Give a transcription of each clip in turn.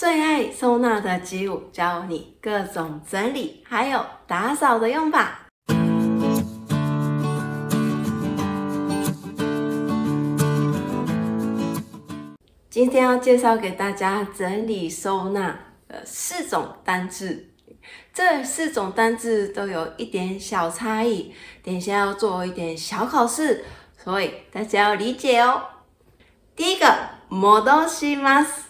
最爱收纳的吉务，教你各种整理还有打扫的用法。今天要介绍给大家整理收纳的四种单字，这四种单字都有一点小差异，一下要做一点小考试，所以大家要理解哦。第一个，モドします。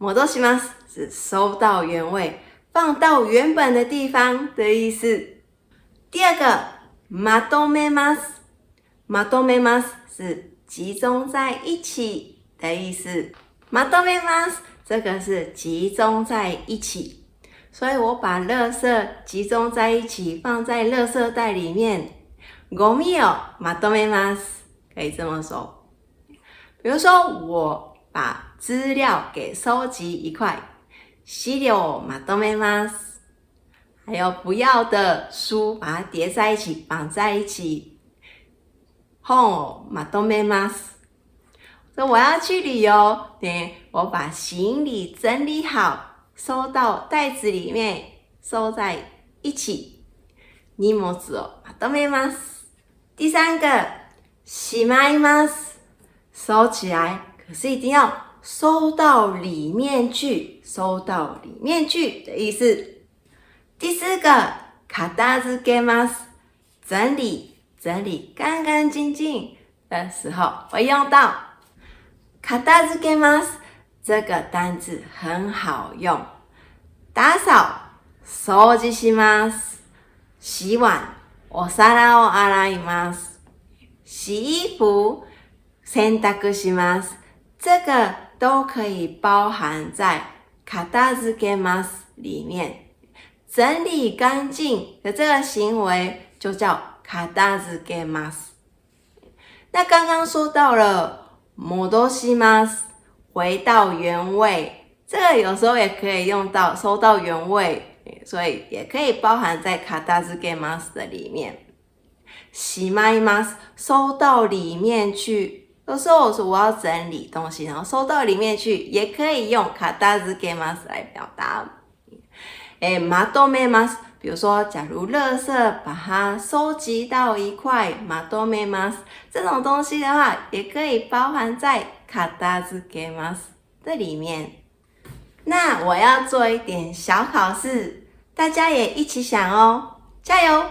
まとめます是收到原位放到原本的地方的意思。第二个まとめます、まとめます是集中在一起的意思。まとめます这个是集中在一起，所以我把垃圾集中在一起放在垃圾袋里面。ゴミをまとめます可以这么说。比如说我把资料给收集一块，資料をまとめます。还有不要的书，把它叠在一起，绑在一起。本をまとめます。说我要去旅游，对，我把行李整理好，收到袋子里面，收在一起。荷物をまとめます。第三个しまいます，收起来，可是一定要。收到里面去，收到里面去的意思。第四个，片づけます，整理，整理干干净净的时候，会用到片づけます这个单词很好用。打扫、掃除します、洗碗、お皿を洗います、洗衣服、洗濯します。这个都可以包含在「达斯け马斯里面，整理干净的这个行为就叫「达斯け马斯。那刚刚说到了「多西马斯，回到原位，这个有时候也可以用到，收到原位，所以也可以包含在「达斯け马斯的里面。「し马伊马斯收到里面去。有时候我说我要整理东西，然后收到里面去，也可以用カタ m ケます来表达。哎，まとめます。比如说，假如垃圾把它收集到一块，まとめます这种东西的话，也可以包含在カタ m ケます这里面。那我要做一点小考试，大家也一起想哦，加油！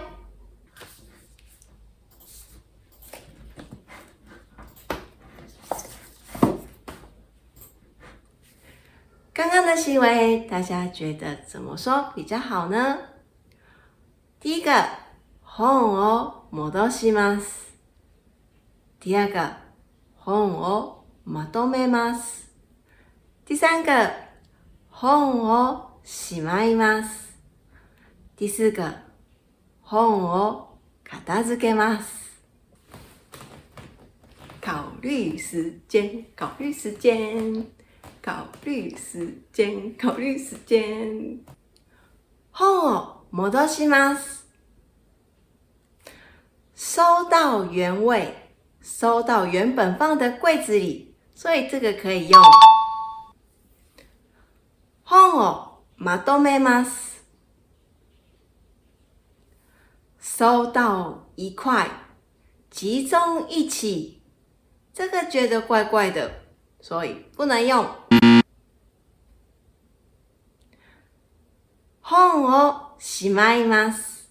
刚刚的行为，大家觉得怎么说比较好呢？第一个，本を戻します。第二个，本をまとめます。第三个，本をしまいます。第四个，本を片付けます。考虑时间，考虑时间。考虑时间，考虑时间。本を戻します，收到原位，收到原本放的柜子里，所以这个可以用。本をまとめます，收到一块，集中一起。这个觉得怪怪的。所以不能用。本をしまいます，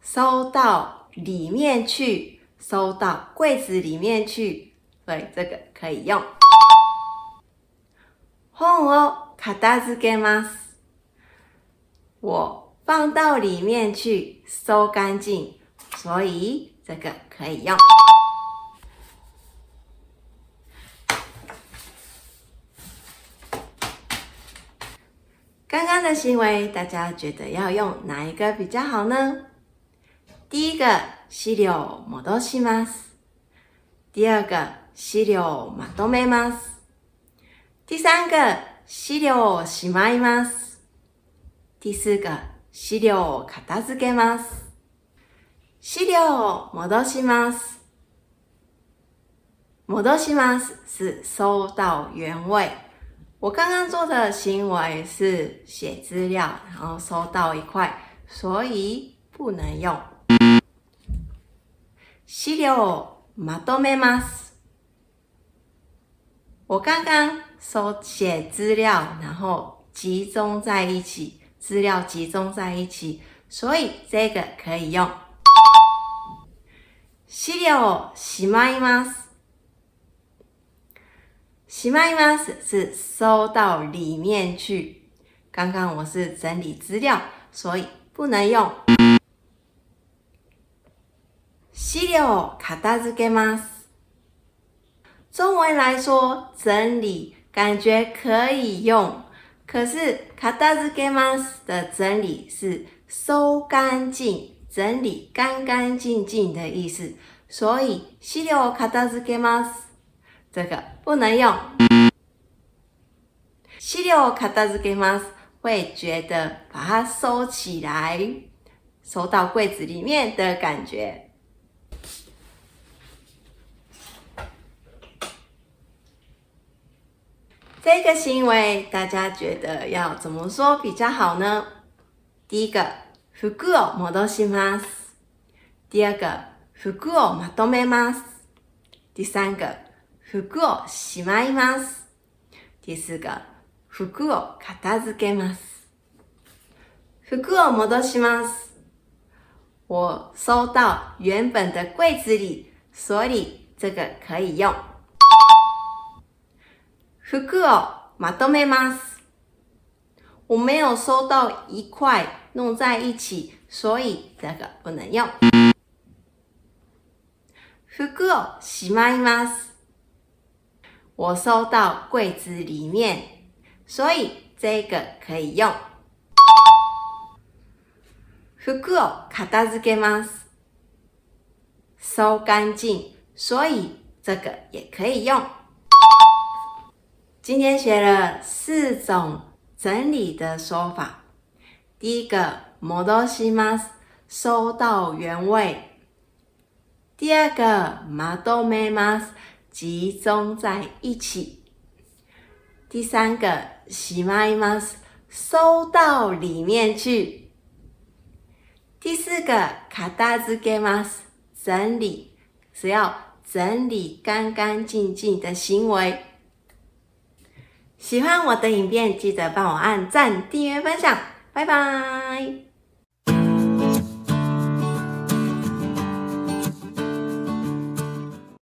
收到里面去，收到柜子里面去。所以这个可以用。本を片付けます，我放到里面去，收干净。所以这个可以用。刚刚的行为，大家觉得要用哪一个比较好呢？第一个，資料戻します。第二个，資料まとめます。第三个，資料をしまいます。第四个，資料を片付けます。資料を戻します。戻します是收到原位。我刚刚做的行为是写资料，然后收到一块，所以不能用。資料まとめます。我刚刚收写资料，然后集中在一起，资料集中在一起，所以这个可以用。資料しまいます。しまいます是收到里面去。刚刚我是整理资料，所以不能用。資料片付けます。中文来说整理，感觉可以用。可是片付けます的整理是收干净、整理干干净净的意思，所以資料片付けます。这个不能用。資料片付きます，會覺得把它收起來，收到櫃子裡面的感覺。這個行為大家覺得要怎麼說比較好呢？第一個服を戻します，第二個服をまとめます，第三個。服をしまいます。ですが、服を片付けます。服を戻します。我收到原本的柜子里，所以这个可以用。服をまとめます。我没有收到一块弄在一起，所以这个不能用。服をしまいます。我收到柜子里面，所以这个可以用。服を片付けます，收干净，所以这个也可以用。今天学了四种整理的说法。第一个、戻します，收到原位。第二个、まとめます。集中在一起。第三个，しまいます，收到里面去。第四个，片付けます，整理，只要整理干干净净的行为。喜欢我的影片，记得帮我按赞、订阅、分享。拜拜。